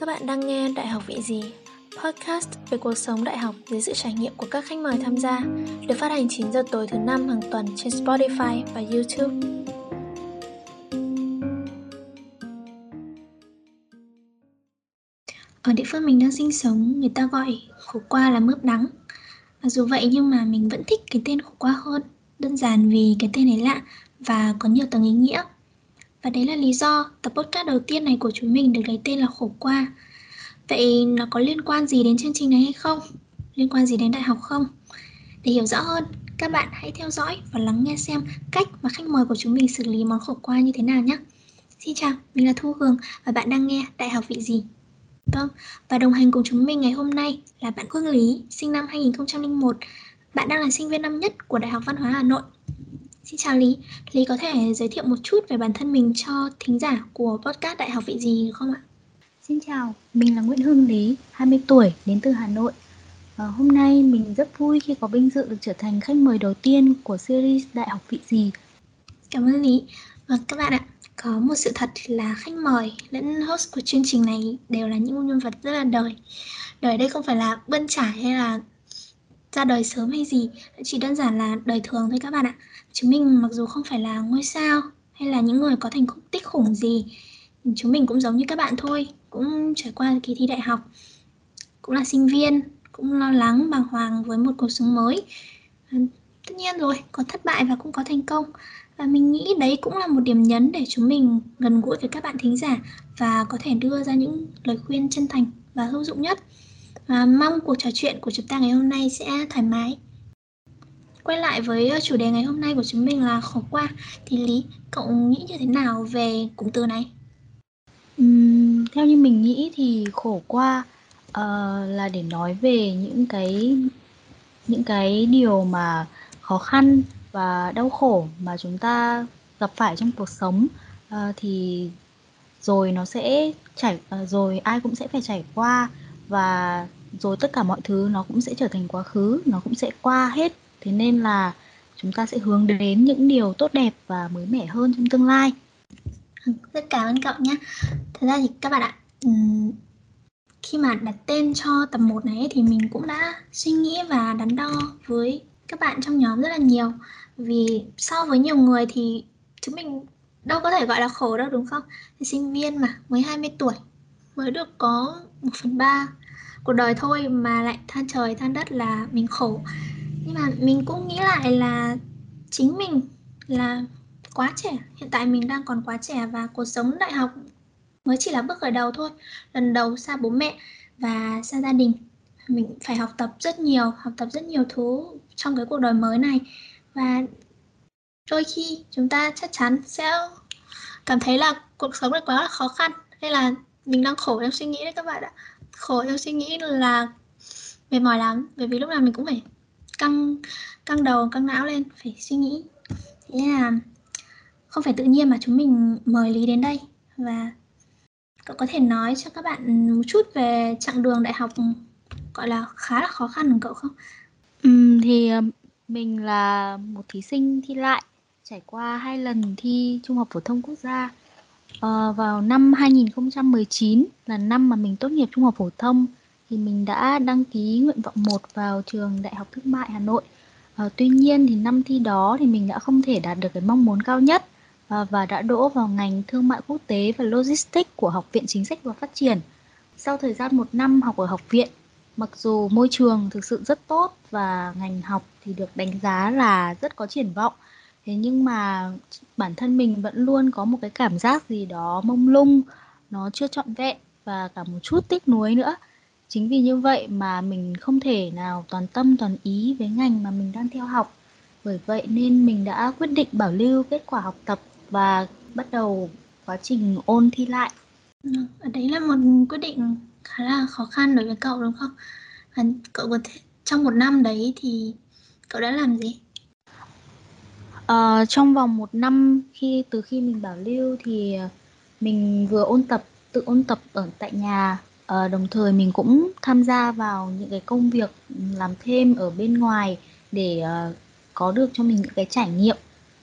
Các bạn đang nghe Đại học vị gì? Podcast về cuộc sống đại học dưới sự trải nghiệm của các khách mời tham gia, được phát hành 9 giờ tối thứ năm hàng tuần trên Spotify và YouTube. Ở địa phương mình đang sinh sống, người ta gọi khổ qua là mướp đắng. Mặc dù vậy nhưng mà mình vẫn thích cái tên khổ qua hơn, đơn giản vì cái tên này lạ và có nhiều tầng ý nghĩa. Và đấy là lý do tập podcast đầu tiên này của chúng mình được lấy tên là Khổ Qua. Vậy nó có liên quan gì đến chương trình này hay không? Liên quan gì đến đại học không? Để hiểu rõ hơn, các bạn hãy theo dõi và lắng nghe xem cách mà khách mời của chúng mình xử lý món khổ qua như thế nào nhé. Xin chào, mình là Thu Hường và bạn đang nghe Đại học vị gì? Vâng, và đồng hành cùng chúng mình ngày hôm nay là bạn Hương Lý, sinh năm 2001. Bạn đang là sinh viên năm nhất của Đại học Văn hóa Hà Nội Xin chào Lý, Lý có thể giới thiệu một chút về bản thân mình cho thính giả của podcast Đại học vị gì được không ạ? Xin chào, mình là Nguyễn Hương Lý, 20 tuổi, đến từ Hà Nội. À, hôm nay mình rất vui khi có vinh dự được trở thành khách mời đầu tiên của series Đại học vị gì. Cảm ơn Lý. Và các bạn ạ, có một sự thật là khách mời lẫn host của chương trình này đều là những nhân vật rất là đời. Đời đây không phải là bươn trải hay là ra đời sớm hay gì, chỉ đơn giản là đời thường thôi các bạn ạ. Chúng mình mặc dù không phải là ngôi sao hay là những người có thành tích khủng gì, chúng mình cũng giống như các bạn thôi, cũng trải qua kỳ thi đại học, cũng là sinh viên, cũng lo lắng bàng hoàng với một cuộc sống mới. Tất nhiên rồi, có thất bại và cũng có thành công. Và mình nghĩ đấy cũng là một điểm nhấn để chúng mình gần gũi với các bạn thính giả và có thể đưa ra những lời khuyên chân thành và hữu dụng nhất. À, mong cuộc trò chuyện của chúng ta ngày hôm nay sẽ thoải mái. Quay lại với ờ, chủ đề ngày hôm nay của chúng mình là khổ qua. Thì lý cậu nghĩ như thế nào về cụm từ này? Uhm, theo như mình nghĩ thì khổ qua uh, là để nói về những cái những cái điều mà khó khăn và đau khổ mà chúng ta gặp phải trong cuộc sống. Uh, thì rồi nó sẽ trải uh, rồi ai cũng sẽ phải trải qua và rồi tất cả mọi thứ nó cũng sẽ trở thành quá khứ, nó cũng sẽ qua hết. Thế nên là chúng ta sẽ hướng đến những điều tốt đẹp và mới mẻ hơn trong tương lai. Vâng, rất cảm ơn cậu nhé. Thật ra thì các bạn ạ khi mà đặt tên cho tập 1 này thì mình cũng đã suy nghĩ và đắn đo với các bạn trong nhóm rất là nhiều. Vì so với nhiều người thì chúng mình đâu có thể gọi là khổ đâu, đúng không? Thì sinh viên mà, mới 20 tuổi mới được có 1 phần 3 cuộc đời thôi mà lại than trời than đất là mình khổ. Nhưng mà mình cũng nghĩ lại là chính mình là quá trẻ. Hiện tại mình đang còn quá trẻ và cuộc sống đại học mới chỉ là bước khởi đầu thôi. Lần đầu xa bố mẹ và xa gia đình. Mình phải học tập rất nhiều, học tập rất nhiều thứ trong cái cuộc đời mới này. Và đôi khi chúng ta chắc chắn sẽ cảm thấy là cuộc sống này quá là khó khăn. Hay là mình đang khổ trong suy nghĩ đấy các bạn ạ. Khổ trong suy nghĩ là mệt mỏi lắm bởi vì lúc nào mình cũng phải căng căng đầu căng não lên phải suy nghĩ. Thế là không phải tự nhiên mà chúng mình mời lý đến đây. Và cậu có thể nói cho các bạn một chút về chặng đường đại học gọi là khá là khó khăn của cậu không? Ừ, thì ờ, mình là một thí sinh thi lại trải qua hai lần thi trung học phổ thông quốc gia à, vào năm 2019 là năm mà mình tốt nghiệp trung học phổ thông thì mình đã đăng ký nguyện vọng 1 vào trường Đại học Thương mại Hà Nội. À, tuy nhiên thì năm thi đó thì mình đã không thể đạt được cái mong muốn cao nhất à, và đã đỗ vào ngành thương mại quốc tế và logistics của Học viện Chính sách và Phát triển. Sau thời gian một năm học ở học viện, mặc dù môi trường thực sự rất tốt và ngành học thì được đánh giá là rất có triển vọng, thế nhưng mà bản thân mình vẫn luôn có một cái cảm giác gì đó mông lung, nó chưa trọn vẹn và cả một chút tiếc nuối nữa Chính vì như vậy mà mình không thể nào toàn tâm toàn ý với ngành mà mình đang theo học. Bởi vậy nên mình đã quyết định bảo lưu kết quả học tập và bắt đầu quá trình ôn thi lại. Đấy là một quyết định khá là khó khăn đối với cậu đúng không? Cậu có thể trong một năm đấy thì cậu đã làm gì? Ờ, trong vòng một năm khi từ khi mình bảo lưu thì ờ, mình vừa ôn tập tự ôn tập ở tại nhà Ờ, đồng thời mình cũng tham gia vào những cái công việc làm thêm ở bên ngoài để ờ, có được cho mình những cái trải nghiệm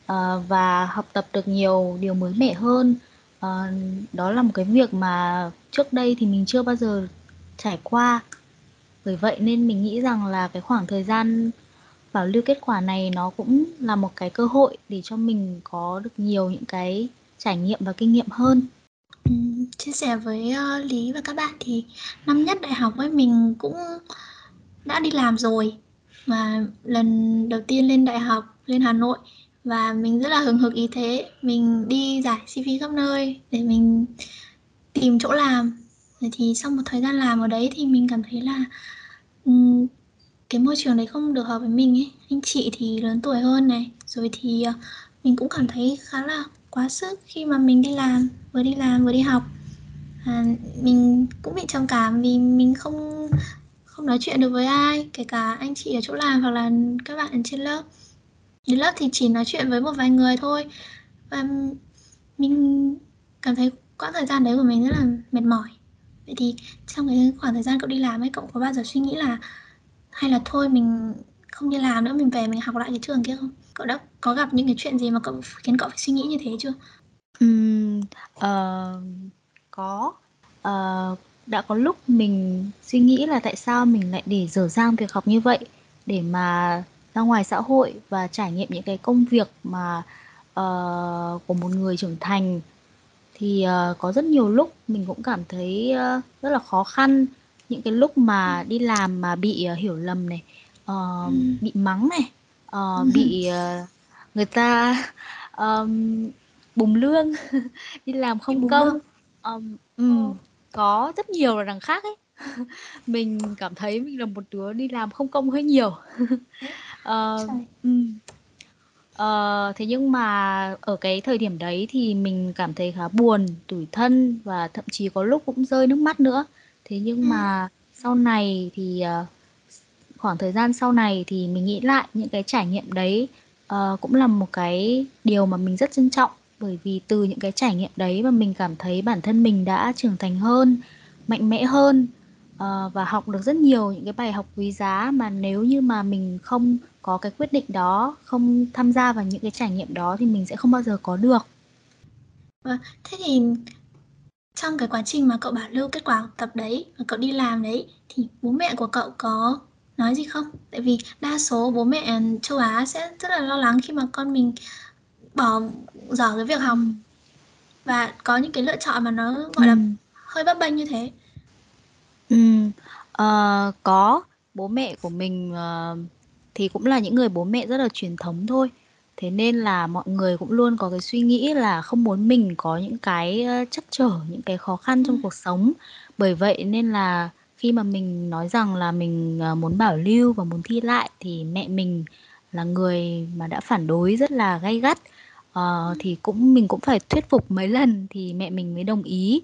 ờ, và học tập được nhiều điều mới mẻ hơn. Ờ, đó là một cái việc mà trước đây thì mình chưa bao giờ trải qua bởi vậy nên mình nghĩ rằng là cái khoảng thời gian bảo lưu kết quả này nó cũng là một cái cơ hội để cho mình có được nhiều những cái trải nghiệm và kinh nghiệm hơn. Ừ, chia sẻ với uh, lý và các bạn thì năm nhất đại học ấy mình cũng đã đi làm rồi và lần đầu tiên lên đại học lên hà nội và mình rất là hừng hực ý thế. Mình đi giải cv khắp nơi để mình tìm chỗ làm. Thì sau một thời gian làm ở đấy thì mình cảm thấy là um, cái môi trường đấy không được hợp với mình ấy. Anh chị thì lớn tuổi hơn này rồi thì ờ, mình cũng cảm thấy khá là quá sức khi mà mình đi làm vừa đi làm vừa đi học. À, mình cũng bị trầm cảm vì mình không không nói chuyện được với ai kể cả anh chị ở chỗ làm hoặc là các bạn ở trên lớp. Đến lớp thì chỉ nói chuyện với một vài người thôi. Và mình cảm thấy quãng thời gian đấy của mình rất là mệt mỏi. Vậy thì trong cái khoảng thời gian cậu đi làm ấy cậu có bao giờ suy nghĩ là hay là thôi mình không đi làm nữa mình về mình học lại cái trường kia không? Cậu đã có gặp những cái chuyện gì mà cậu khiến cậu phải suy nghĩ như thế chưa? Um, uh, có. Uh, đã có lúc mình suy nghĩ là tại sao mình lại để dở dang việc học như vậy để mà ra ngoài xã hội và trải nghiệm những cái công việc mà uh, của một người trưởng thành. Thì uh, có rất nhiều lúc mình cũng cảm thấy uh, rất là khó khăn những cái lúc mà đi làm mà bị uh, hiểu lầm này uh, ừ. bị mắng này uh, bị uh, người ta um, bùng lương đi làm không công. um, um, có rất nhiều là đằng khác ấy. Mình cảm thấy mình là một đứa đi làm không công hơi nhiều. Uh, um, uh, thế nhưng mà ở cái thời điểm đấy thì mình cảm thấy khá buồn tủi thân và thậm chí có lúc cũng rơi nước mắt nữa thế nhưng ừ. mà sau này thì uh, khoảng thời gian sau này thì mình nghĩ lại những cái trải nghiệm đấy uh, cũng là một cái điều mà mình rất trân trọng bởi vì từ những cái trải nghiệm đấy mà mình cảm thấy bản thân mình đã trưởng thành hơn mạnh mẽ hơn uh, và học được rất nhiều những cái bài học quý giá mà nếu như mà mình không có cái quyết định đó không tham gia vào những cái trải nghiệm đó thì mình sẽ không bao giờ có được à, thế thì trong cái quá trình mà cậu bảo lưu kết quả học tập đấy và cậu đi làm đấy thì bố mẹ của cậu có nói gì không? Tại vì đa số bố mẹ châu á sẽ rất là lo lắng khi mà con mình bỏ dở cái việc học. Và có những cái lựa chọn mà nó gọi ừ. là hơi bấp bênh như thế. Ừ. Uh, có. Bố mẹ của mình uh, thì cũng là những người bố mẹ rất là truyền thống thôi thế nên là mọi người cũng luôn có cái suy nghĩ là không muốn mình có những cái chắc trở những cái khó khăn trong cuộc sống. Bởi vậy nên là khi mà mình nói rằng là mình muốn bảo lưu và muốn thi lại thì mẹ mình là người mà đã phản đối rất là gay gắt. Uh, thì cũng mình cũng phải thuyết phục mấy lần thì mẹ mình mới đồng ý.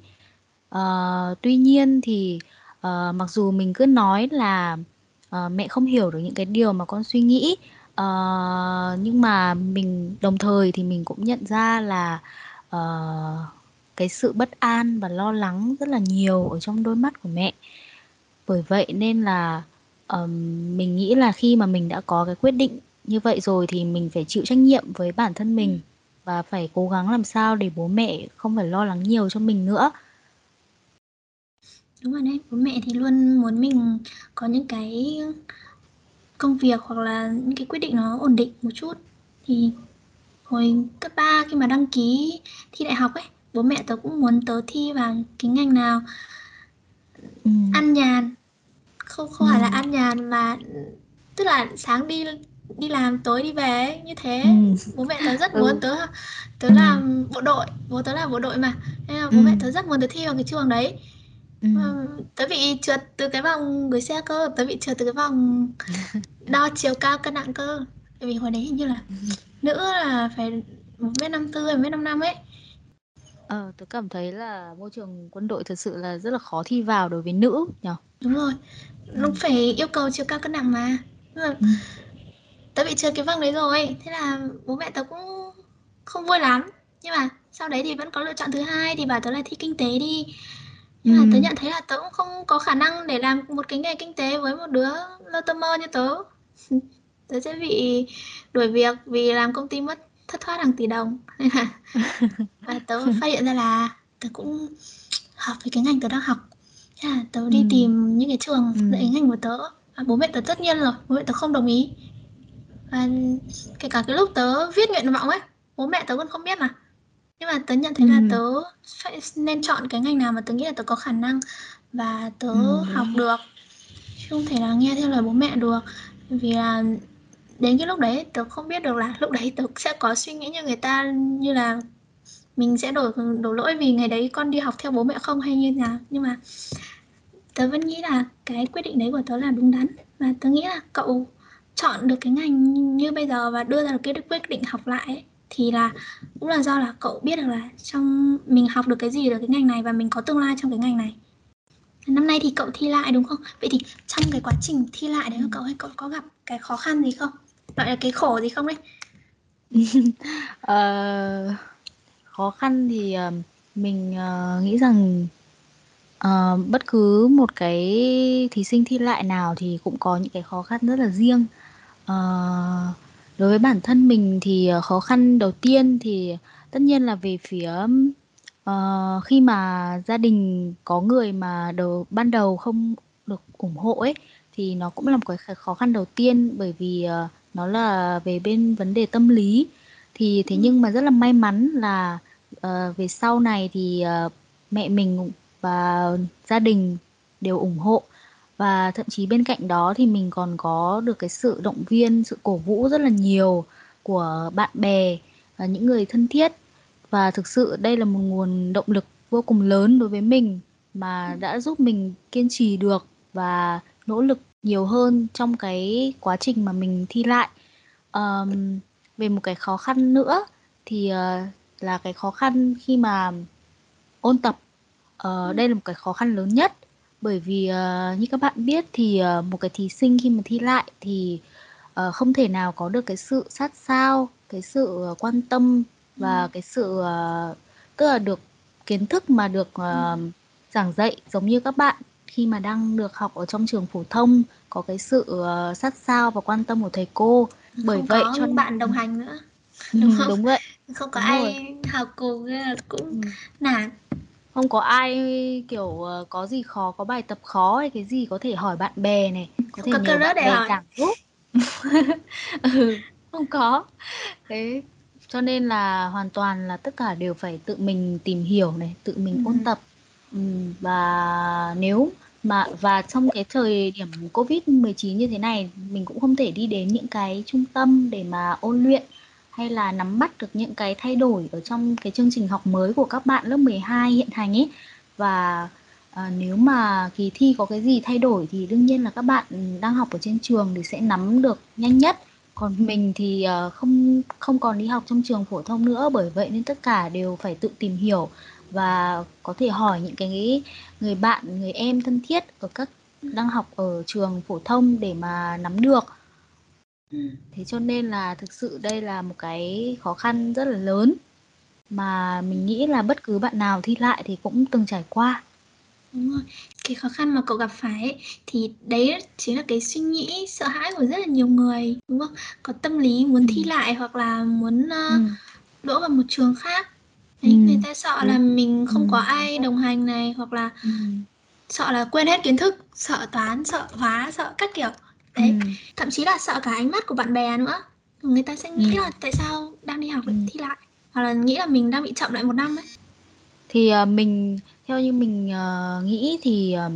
Uh, tuy nhiên thì uh, mặc dù mình cứ nói là uh, mẹ không hiểu được những cái điều mà con suy nghĩ uh, nhưng mà mình đồng thời thì mình cũng nhận ra là uh, cái sự bất an và lo lắng rất là nhiều ở trong đôi mắt của mẹ. Bởi vậy nên là um, mình nghĩ là khi mà mình đã có cái quyết định như vậy rồi thì mình phải chịu trách nhiệm với bản thân mình và phải cố gắng làm sao để bố mẹ không phải lo lắng nhiều cho mình nữa. Đúng rồi đấy bố mẹ thì luôn muốn mình có những cái công việc hoặc là những cái quyết định nó ổn định một chút thì hồi cấp 3 khi mà đăng ký thi đại học ấy bố mẹ tớ cũng muốn tớ thi vào cái ngành nào ừ. ăn nhàn không không ừ. phải là ăn nhàn mà tức là sáng đi đi làm tối đi về ấy, như thế ừ. bố mẹ tớ rất ừ. muốn tớ tớ ừ. làm bộ đội bố tớ là bộ đội mà nên là bố ừ. mẹ tớ rất muốn tớ thi vào cái trường đấy ừ. tớ bị trượt từ cái vòng gửi xe cơ tớ bị trượt từ cái vòng đo chiều cao cân nặng cơ. Tại vì hồi đấy hình như là ừ. nữ là phải một mét năm tư một mét năm năm ấy. Ờ, tớ cảm thấy là môi trường quân đội thật sự là rất là khó thi vào đối với nữ nhỉ? đúng rồi. Nó ừ. phải yêu cầu chiều cao cân nặng mà. Ừ. tớ bị trượt cái vòng đấy rồi thế là bố mẹ tớ cũng không vui lắm. Nhưng mà sau đấy thì vẫn có lựa chọn thứ hai thì bảo tớ là thi kinh tế đi. Nhưng mà tớ nhận thấy là tớ cũng không có khả năng để làm một cái nghề kinh tế với một đứa lơ tơ mơ như tớ tớ sẽ bị đuổi việc vì làm công ty mất thất thoát hàng tỷ đồng. Nên là và tớ phát hiện ra là tớ cũng hợp với cái ngành tớ đang học. Thế là tớ đi Ừ. tìm những cái trường Ừ. dạy ngành của tớ. À, bố mẹ tớ tất nhiên rồi bố mẹ tớ không đồng ý. Và kể cả cái lúc tớ viết nguyện vọng ấy bố mẹ tớ còn không biết mà. Nhưng mà tớ nhận thấy là Ừ. tớ phải nên chọn cái ngành nào mà tớ nghĩ là tớ có khả năng và tớ Ừ, học được. Chứ không thể là nghe theo lời bố mẹ được vì là đến cái lúc đấy tớ không biết được là lúc đấy tớ sẽ có suy nghĩ như người ta như là mình sẽ đổ đổ lỗi vì ngày đấy con đi học theo bố mẹ không hay như nào. Nhưng mà tớ vẫn nghĩ là cái quyết định đấy của tớ là đúng đắn. Và tớ nghĩ là cậu chọn được cái ngành như bây giờ và đưa ra được cái quyết định học lại ấy, thì là cũng là do là cậu biết được là trong mình học được cái gì được cái ngành này và mình có tương lai trong cái ngành này năm nay thì cậu thi lại đúng không? Vậy thì trong cái quá trình thi lại đấy của cậu hay cậu có gặp cái khó khăn gì không? Gọi là cái khổ gì không đấy? Ờ, khó khăn thì ờ, mình ờ, nghĩ rằng uh, bất cứ một cái thí sinh thi lại nào thì cũng có những cái khó khăn rất là riêng. uh, đối với bản thân mình thì khó khăn đầu tiên thì tất nhiên là về phía ờ, khi mà gia đình có người mà đầu ban đầu không được ủng hộ ấy thì nó cũng là một cái khó khăn đầu tiên bởi vì ờ, nó là về bên vấn đề tâm lý. Thì thế nhưng mà rất là may mắn là ờ, về sau này thì ờ, mẹ mình và gia đình đều ủng hộ. Và thậm chí bên cạnh đó thì mình còn có được cái sự động viên sự cổ vũ rất là nhiều của bạn bè và những người thân thiết và thực sự đây là một nguồn động lực vô cùng lớn đối với mình mà đã giúp mình kiên trì được và nỗ lực nhiều hơn trong cái quá trình mà mình thi lại. Um, về một cái khó khăn nữa thì uh, là cái khó khăn khi mà ôn tập. Uh, đây là một cái khó khăn lớn nhất bởi vì uh, như các bạn biết thì uh, một cái thí sinh khi mà thi lại thì uh, không thể nào có được cái sự sát sao, cái sự quan tâm và cái sự ờ, tức là được kiến thức mà được ờ, giảng dạy giống như các bạn khi mà đang được học ở trong trường phổ thông có cái sự ờ, sát sao và quan tâm của thầy cô. Bởi không vậy có cho bạn đồng hành nữa Ừ, đúng không đúng vậy, không có đúng ai học cùng nên là cũng Ừ. nản Không có ai kiểu ờ, có gì khó, có bài tập khó hay cái gì có thể hỏi bạn bè này, có không thể có nhờ bạn để bè hỏi giảng giúp. Ừ, không có. Thế cho nên là hoàn toàn là tất cả đều phải tự mình tìm hiểu này, tự mình ôn ừ. tập. Ừm, và nếu mà và trong cái thời điểm Covid-19 như thế này, mình cũng không thể đi đến những cái trung tâm để mà ôn luyện hay là nắm bắt được những cái thay đổi ở trong cái chương trình học mới của các bạn lớp 12 hiện hành ấy. Và à, nếu mà kỳ thi có cái gì thay đổi thì đương nhiên là các bạn đang học ở trên trường thì sẽ nắm được nhanh nhất. Còn mình thì ờ, không không còn đi học trong trường phổ thông nữa bởi vậy nên tất cả đều phải tự tìm hiểu và có thể hỏi những cái người bạn, người em thân thiết ở các đang học ở trường phổ thông để mà nắm được. Ừ. Thế cho nên là thực sự đây là một cái khó khăn rất là lớn mà mình nghĩ là bất cứ bạn nào thi lại thì cũng từng trải qua. Đúng rồi. Cái khó khăn mà cậu gặp phải ấy, thì đấy chính là cái suy nghĩ sợ hãi của rất là nhiều người, đúng không? Có tâm lý muốn Ừ. thi lại hoặc là muốn Ừ. uh, đỗ vào một trường khác. Ừ. Đấy, người ta sợ là mình Ừ. không có ai đồng hành này hoặc là Ừ. sợ là quên hết kiến thức, sợ toán, sợ hóa, sợ các kiểu. Ừ. Đấy, thậm chí là sợ cả ánh mắt của bạn bè nữa. Người ta sẽ nghĩ Ừ. là tại sao đang đi học Ừ. lại thi lại hoặc là nghĩ là mình đang bị chậm lại một năm ấy. Thì ờ, mình theo như mình ờ, nghĩ thì ờ,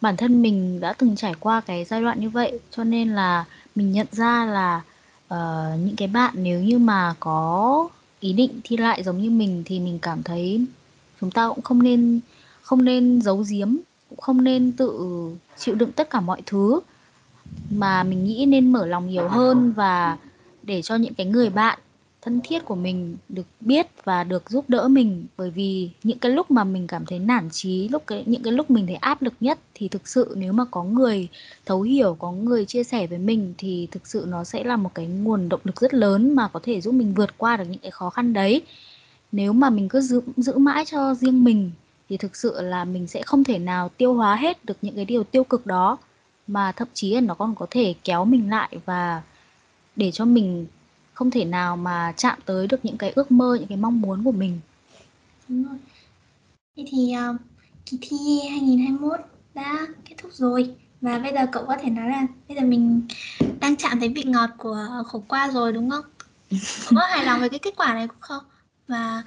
bản thân mình đã từng trải qua cái giai đoạn như vậy cho nên là mình nhận ra là ờ, những cái bạn nếu như mà có ý định thi lại giống như mình thì mình cảm thấy chúng ta cũng không nên không nên giấu giếm cũng không nên tự chịu đựng tất cả mọi thứ mà mình nghĩ nên mở lòng nhiều hơn và để cho những cái người bạn thân thiết của mình được biết và được giúp đỡ mình. Bởi vì những cái lúc mà mình cảm thấy nản chí, lúc cái, những cái lúc mình thấy áp lực nhất thì thực sự nếu mà có người thấu hiểu, có người chia sẻ với mình thì thực sự nó sẽ là một cái nguồn động lực rất lớn mà có thể giúp mình vượt qua được những cái khó khăn đấy. Nếu mà mình cứ giữ giữ mãi cho riêng mình thì thực sự là mình sẽ không thể nào tiêu hóa hết được những cái điều tiêu cực đó, mà thậm chí là nó còn có thể kéo mình lại và để cho mình không thể nào mà chạm tới được những cái ước mơ những cái mong muốn của mình Đúng rồi. Thế thì uh, kỳ thi 2021 đã kết thúc rồi và bây giờ cậu có thể nói là bây giờ mình đang chạm thấy vị ngọt của khổ qua rồi đúng không? Cậu có hài lòng với cái kết quả này cũng không? Và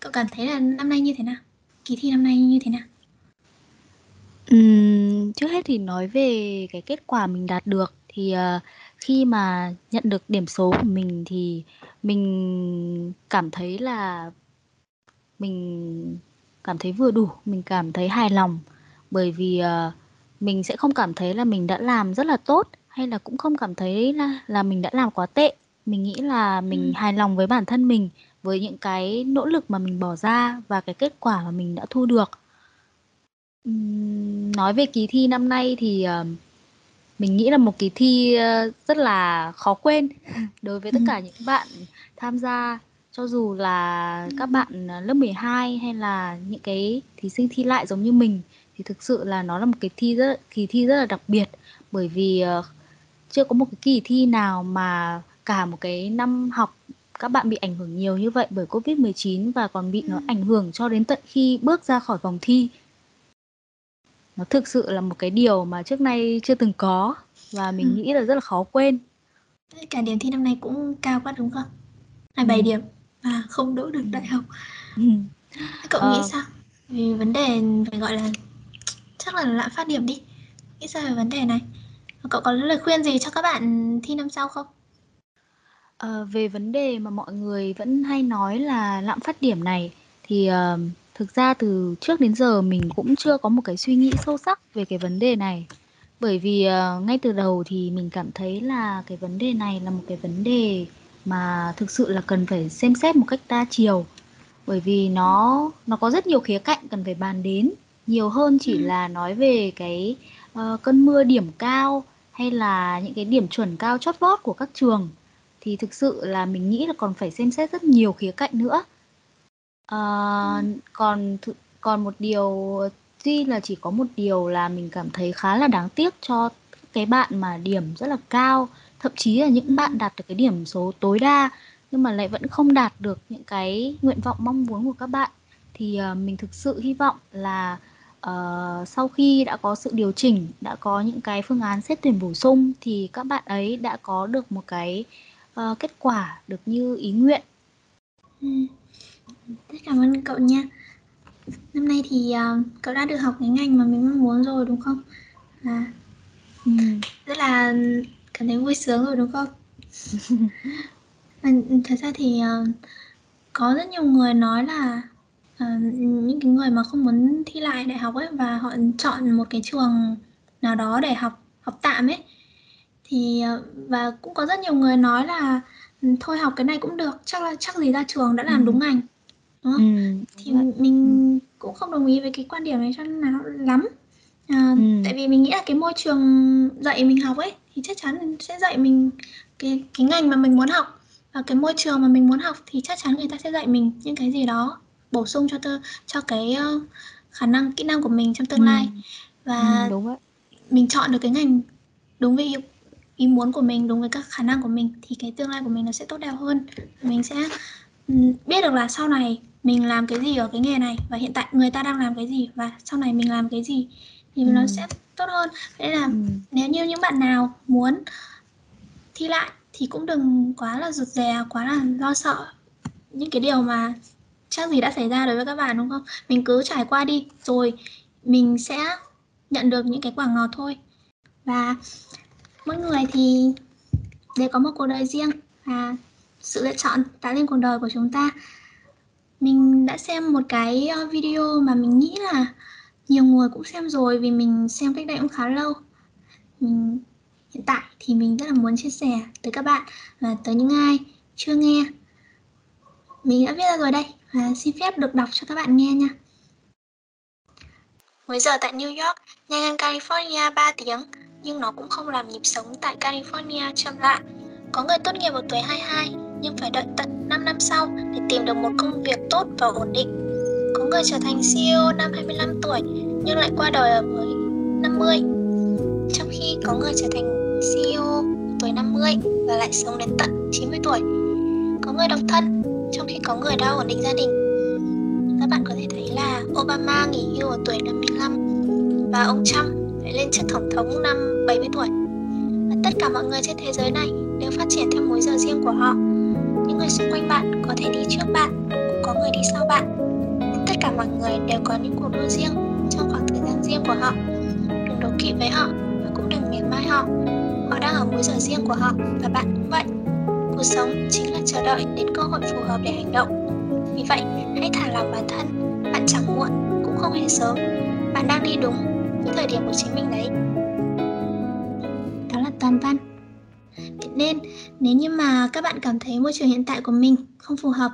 cậu cảm thấy là năm nay như thế nào? Kỳ thi năm nay như thế nào? Ừm, trước hết thì nói về cái kết quả mình đạt được thì uh, khi mà nhận được điểm số của mình thì mình cảm thấy là mình cảm thấy vừa đủ, mình cảm thấy hài lòng bởi vì uh, mình sẽ không cảm thấy là mình đã làm rất là tốt hay là cũng không cảm thấy là là mình đã làm quá tệ. Mình nghĩ là mình Ừ. hài lòng với bản thân mình, với những cái nỗ lực mà mình bỏ ra và cái kết quả mà mình đã thu được. Ừm, nói về kỳ thi năm nay thì uh, mình nghĩ là một kỳ thi uh, rất là khó quên đối với tất Ừ. cả những bạn tham gia cho dù là Ừ. các bạn lớp 12 hay là những cái thí sinh thi lại giống như mình thì thực sự là nó là một cái thi rất kỳ thi rất là đặc biệt bởi vì uh, chưa có một cái kỳ thi nào mà cả một cái năm học các bạn bị ảnh hưởng nhiều như vậy bởi Covid-19 và còn bị Ừ. nó ảnh hưởng cho đến tận khi bước ra khỏi vòng thi. Nó thực sự là một cái điều mà trước nay chưa từng có và mình Ừ. nghĩ là rất là khó quên. Cả điểm thi năm nay cũng cao quá đúng không? 27 Ừ. điểm và không đỗ được đại học. Ừ. Cậu nghĩ Ờ, sao? Vì vấn đề phải gọi là chắc là lạm phát điểm đi. Nghĩ sao về vấn đề này? Cậu có lời khuyên gì cho các bạn thi năm sau không? Ờ, về vấn đề mà mọi người vẫn hay nói là lạm phát điểm này thì ờ, thực ra từ trước đến giờ mình cũng chưa có một cái suy nghĩ sâu sắc về cái vấn đề này. Bởi vì ờ, ngay từ đầu thì mình cảm thấy là cái vấn đề này là một cái vấn đề mà thực sự là cần phải xem xét một cách đa chiều. Bởi vì nó nó có rất nhiều khía cạnh cần phải bàn đến, nhiều hơn Ừ. chỉ là nói về cái ờ, cơn mưa điểm cao hay là những cái điểm chuẩn cao chót vót của các trường thì thực sự là mình nghĩ là còn phải xem xét rất nhiều khía cạnh nữa. Ờ, còn còn một điều tuy là chỉ có một điều là mình cảm thấy khá là đáng tiếc cho cái bạn mà điểm rất là cao, thậm chí là những bạn đạt được cái điểm số tối đa nhưng mà lại vẫn không đạt được những cái nguyện vọng mong muốn của các bạn thì ờ, mình thực sự hy vọng là ờ, sau khi đã có sự điều chỉnh, đã có những cái phương án xét tuyển bổ sung thì các bạn ấy đã có được một cái ờ, kết quả được như ý nguyện. Ừ. Rất cảm ơn cậu nha. Năm nay thì uh, cậu đã được học cái ngành mà mình mong muốn rồi đúng không? À, Ừ. rất là cảm thấy vui sướng rồi đúng không? Và thật ra thì uh, có rất nhiều người nói là uh, những cái người mà không muốn thi lại đại học ấy và họ chọn một cái trường nào đó để học học tạm ấy thì uh, và cũng có rất nhiều người nói là ừ, thôi học cái này cũng được chắc là chắc gì ra trường đã Ừ. làm đúng ngành đúng Ừ, không? đúng Thì vậy. mình cũng không đồng ý với cái quan điểm này cho nào lắm. À, Ừ. tại vì mình nghĩ là cái môi trường dạy mình học ấy thì chắc chắn sẽ dạy mình cái cái ngành mà mình muốn học và cái môi trường mà mình muốn học thì chắc chắn người ta sẽ dạy mình những cái gì đó bổ sung cho tơ cho cái uh, khả năng kỹ năng của mình trong tương Ừ. lai Ừ, và đúng vậy. mình chọn được cái ngành đúng với ý, ý muốn của mình đúng với các khả năng của mình thì cái tương lai của mình nó sẽ tốt đẹp hơn mình sẽ biết được là sau này mình làm cái gì ở cái nghề này và hiện tại người ta đang làm cái gì và sau này mình làm cái gì thì Ừ. nó sẽ tốt hơn thế là Ừ. nếu như những bạn nào muốn thi lại thì cũng đừng quá là rụt rè quá là lo sợ những cái điều mà chắc gì đã xảy ra đối với các bạn đúng không mình cứ trải qua đi rồi mình sẽ nhận được những cái quả ngọt thôi và mỗi người thì đều có một cuộc đời riêng và sự lựa chọn tạo nên cuộc đời của chúng ta. Mình đã xem một cái ờ, video mà mình nghĩ là nhiều người cũng xem rồi vì mình xem cách đây cũng khá lâu. Mình, hiện tại thì mình rất là muốn chia sẻ tới các bạn và tới những ai chưa nghe. Mình đã viết ra rồi đây và xin phép được đọc cho các bạn nghe nha. Mới giờ tại New York, nhanh hơn California 3 tiếng, nhưng nó cũng không làm nhịp sống tại California chậm lại. Có người tốt nghiệp ở tuổi 22 nhưng phải đợi tận 5 năm sau để tìm được một công việc tốt và ổn định. Có người trở thành CEO năm 25 tuổi, nhưng lại qua đời ở mới 50. Trong khi có người trở thành CEO tuổi 50 và lại sống đến tận 90 tuổi. Có người độc thân, trong khi có người đã ổn định gia đình. Các bạn có thể thấy là Obama nghỉ hưu ở tuổi 55 và ông Trump phải lên chức tổng thống năm 70 tuổi. Và tất cả mọi người trên thế giới này đều phát triển theo múi giờ riêng của họ. Những người xung quanh bạn có thể đi trước bạn, cũng có người đi sau bạn. Nhưng tất cả mọi người đều có những cuộc đua riêng trong khoảng thời gian riêng của họ. Đừng đố kỵ với họ và cũng đừng mỉa mai họ. Họ đang ở múi giờ riêng của họ và bạn cũng vậy. Cuộc sống chính là chờ đợi đến cơ hội phù hợp để hành động. Vì vậy, hãy thả lỏng bản thân. Bạn chẳng muộn, cũng không hề sớm. Bạn đang đi đúng với thời điểm của chính mình đấy. Đó là toàn văn. Nên, nếu như mà các bạn cảm thấy môi trường hiện tại của mình không phù hợp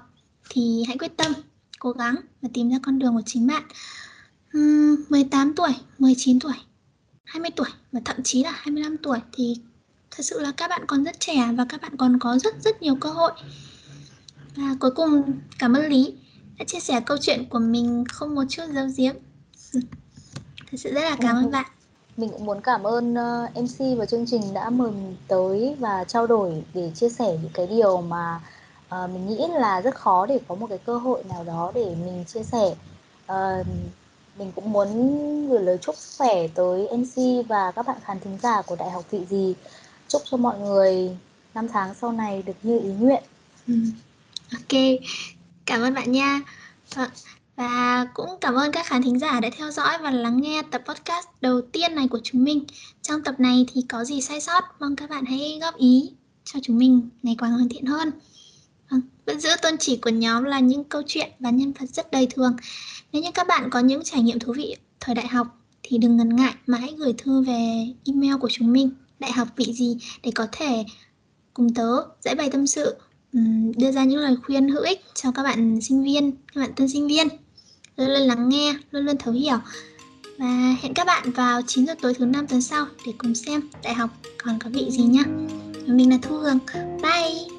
thì hãy quyết tâm, cố gắng và tìm ra con đường của chính bạn. Uhm, 18 tuổi, 19 tuổi, 20 tuổi và thậm chí là 25 tuổi thì thật sự là các bạn còn rất trẻ và các bạn còn có rất rất nhiều cơ hội. Và cuối cùng cảm ơn lý đã chia sẻ câu chuyện của mình không một chút giấu giếm. Thật sự rất là cảm ơn bạn mình cũng muốn cảm ơn ờ, uh, MC và chương trình đã mời mình tới và trao đổi để chia sẻ những cái điều mà uh, mình nghĩ là rất khó để có một cái cơ hội nào đó để mình chia sẻ. Uh, mình cũng muốn gửi lời chúc sức khỏe tới MC và các bạn khán thính giả của Đại học Vị Gì chúc cho mọi người năm tháng sau này được như ý nguyện. Ừ. ok. Cảm ơn bạn nha. Vâng, và cũng cảm ơn các khán thính giả đã theo dõi và lắng nghe tập podcast đầu tiên này của chúng mình. Trong tập này thì có gì sai sót, mong các bạn hãy góp ý cho chúng mình ngày càng hoàn thiện hơn. Vâng, vẫn giữ tôn chỉ của nhóm là những câu chuyện và nhân vật rất đời thường. Nếu như các bạn có những trải nghiệm thú vị thời đại học thì đừng ngần ngại mà hãy gửi thư về email của chúng mình, đại học vị gì, để có thể cùng tớ giải bày tâm sự đưa ra những lời khuyên hữu ích cho các bạn sinh viên, các bạn tân sinh viên luôn luôn lắng nghe, luôn luôn thấu hiểu. Và hẹn các bạn vào 9 giờ tối thứ năm tuần sau để cùng xem đại học còn có vị gì nhá. Mình là thu hương. Bye!